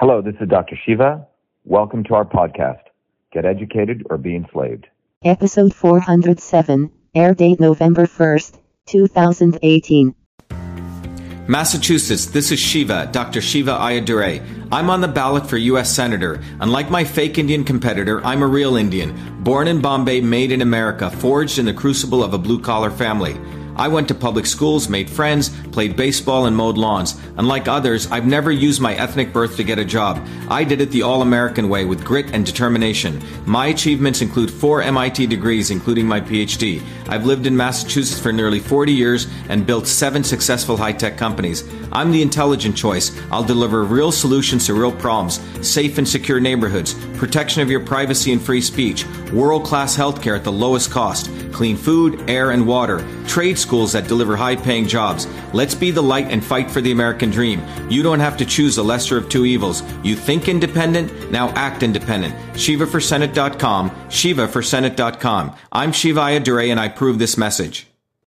Hello, this is Dr. Shiva. Welcome to our podcast, Get Educated or Be Enslaved. Episode 407, air date November 1st, 2018. Massachusetts, this is Shiva, Dr. Shiva Ayyadurai. I'm on the ballot for U.S. Senator. Unlike my fake Indian competitor, I'm a real Indian, born in Bombay, made in America, forged in the crucible of a blue collar family. I went to public schools, made friends, played baseball, and mowed lawns. Unlike others, I've never used my ethnic birth to get a job. I did it the all American way with grit and determination. My achievements include four MIT degrees, including my PhD. I've lived in Massachusetts for nearly 40 years and built seven successful high tech companies. I'm the intelligent choice. I'll deliver real solutions to real problems, safe and secure neighborhoods, protection of your privacy and free speech, world class healthcare at the lowest cost, clean food, air, and water, trade schools that deliver high paying jobs. Let's be the light and fight for the American dream. You don't have to choose the lesser of two evils. You think independent, now act independent. ShivaForSenate.com, ShivaForSenate.com. I'm Shiva Ayyadurai and I approve this message.